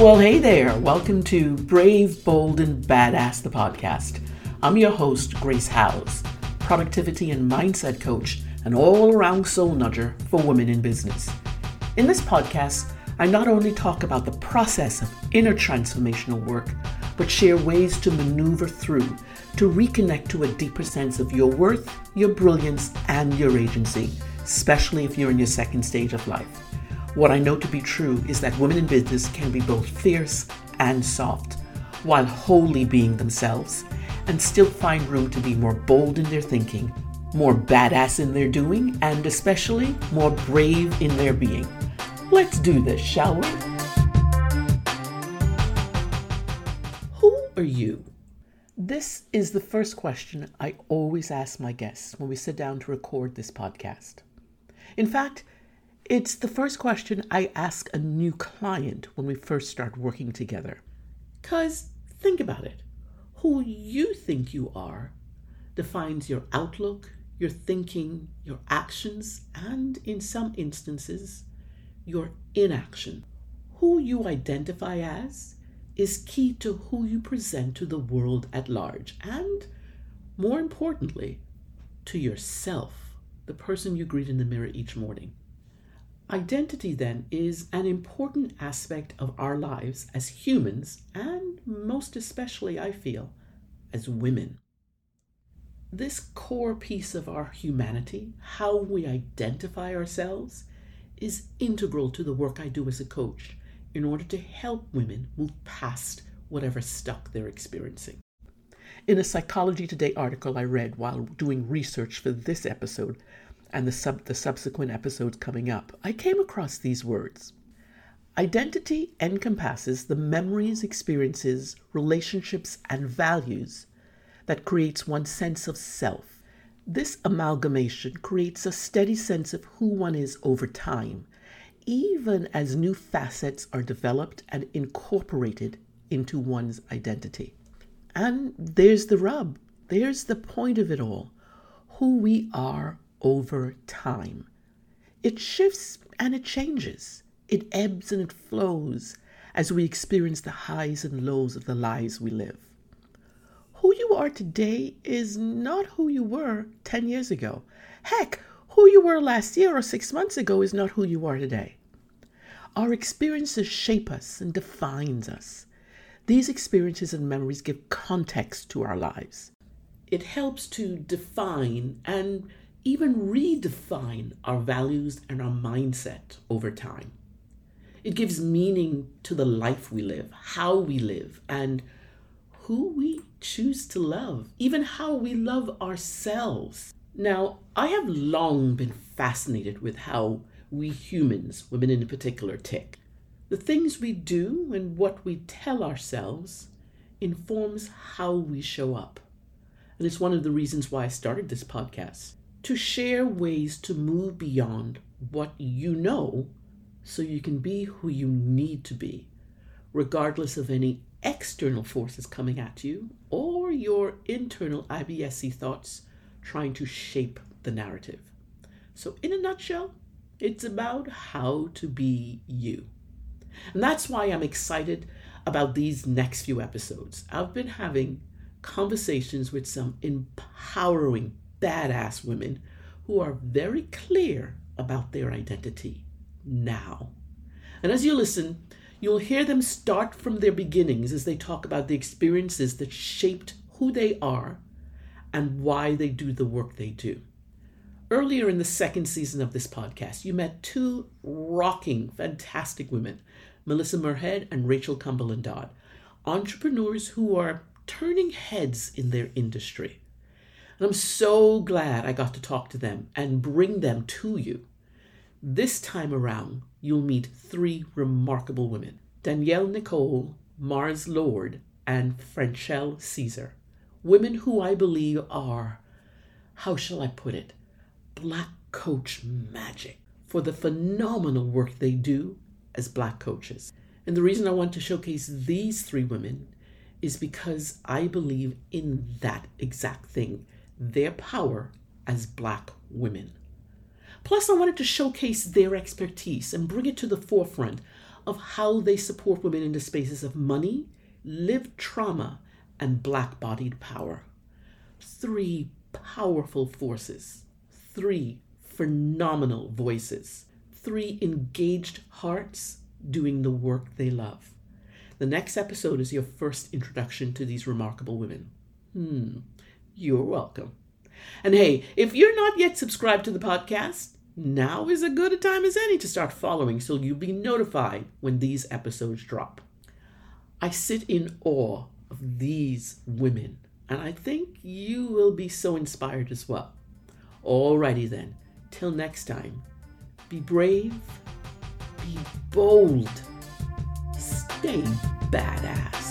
Well, hey there. Welcome to Brave, Bold, and Badass, the podcast. I'm your host, Grace Howes, productivity and mindset coach, and all around soul nudger for women in business. In this podcast, I not only talk about the process of inner transformational work, but share ways to maneuver through to reconnect to a deeper sense of your worth, your brilliance, and your agency, especially if you're in your second stage of life. What I know to be true is that women in business can be both fierce and soft, while wholly being themselves, and still find room to be more bold in their thinking, more badass in their doing, and especially more brave in their being. Let's do this, shall we? Who are you? This is the first question I always ask my guests when we sit down to record this podcast. In fact, it's the first question I ask a new client when we first start working together. Because think about it who you think you are defines your outlook, your thinking, your actions, and in some instances, your inaction. Who you identify as is key to who you present to the world at large, and more importantly, to yourself, the person you greet in the mirror each morning. Identity, then, is an important aspect of our lives as humans, and most especially, I feel, as women. This core piece of our humanity, how we identify ourselves, is integral to the work I do as a coach in order to help women move past whatever stuck they're experiencing. In a Psychology Today article I read while doing research for this episode and the, sub- the subsequent episodes coming up, I came across these words. Identity encompasses the memories, experiences, relationships, and values that creates one's sense of self. This amalgamation creates a steady sense of who one is over time even as new facets are developed and incorporated into one's identity. And there's the rub, there's the point of it all who we are over time. It shifts and it changes, it ebbs and it flows as we experience the highs and lows of the lives we live. Who you are today is not who you were 10 years ago. Heck, who you were last year or six months ago is not who you are today. Our experiences shape us and defines us. These experiences and memories give context to our lives. It helps to define and even redefine our values and our mindset over time. It gives meaning to the life we live, how we live, and who we choose to love, even how we love ourselves. Now, I have long been fascinated with how we humans, women in particular, tick. The things we do and what we tell ourselves informs how we show up. And it's one of the reasons why I started this podcast to share ways to move beyond what you know so you can be who you need to be, regardless of any external forces coming at you or your internal IBSC thoughts trying to shape the narrative. So, in a nutshell, it's about how to be you. And that's why I'm excited about these next few episodes. I've been having conversations with some empowering, badass women who are very clear about their identity now. And as you listen, you'll hear them start from their beginnings as they talk about the experiences that shaped who they are and why they do the work they do. Earlier in the second season of this podcast, you met two rocking, fantastic women, Melissa Murhead and Rachel Cumberland Dodd, entrepreneurs who are turning heads in their industry. And I'm so glad I got to talk to them and bring them to you. This time around, you'll meet three remarkable women Danielle Nicole, Mars Lord, and Franchelle Caesar. Women who I believe are, how shall I put it, Black Coach Magic for the phenomenal work they do as Black coaches. And the reason I want to showcase these three women is because I believe in that exact thing their power as Black women. Plus, I wanted to showcase their expertise and bring it to the forefront of how they support women in the spaces of money, lived trauma, and black bodied power. Three powerful forces, three phenomenal voices, three engaged hearts doing the work they love. The next episode is your first introduction to these remarkable women. Hmm, you're welcome. And hey, if you're not yet subscribed to the podcast, now is as good a time as any to start following so you'll be notified when these episodes drop. I sit in awe of these women, and I think you will be so inspired as well. Alrighty then, till next time, be brave, be bold, stay badass.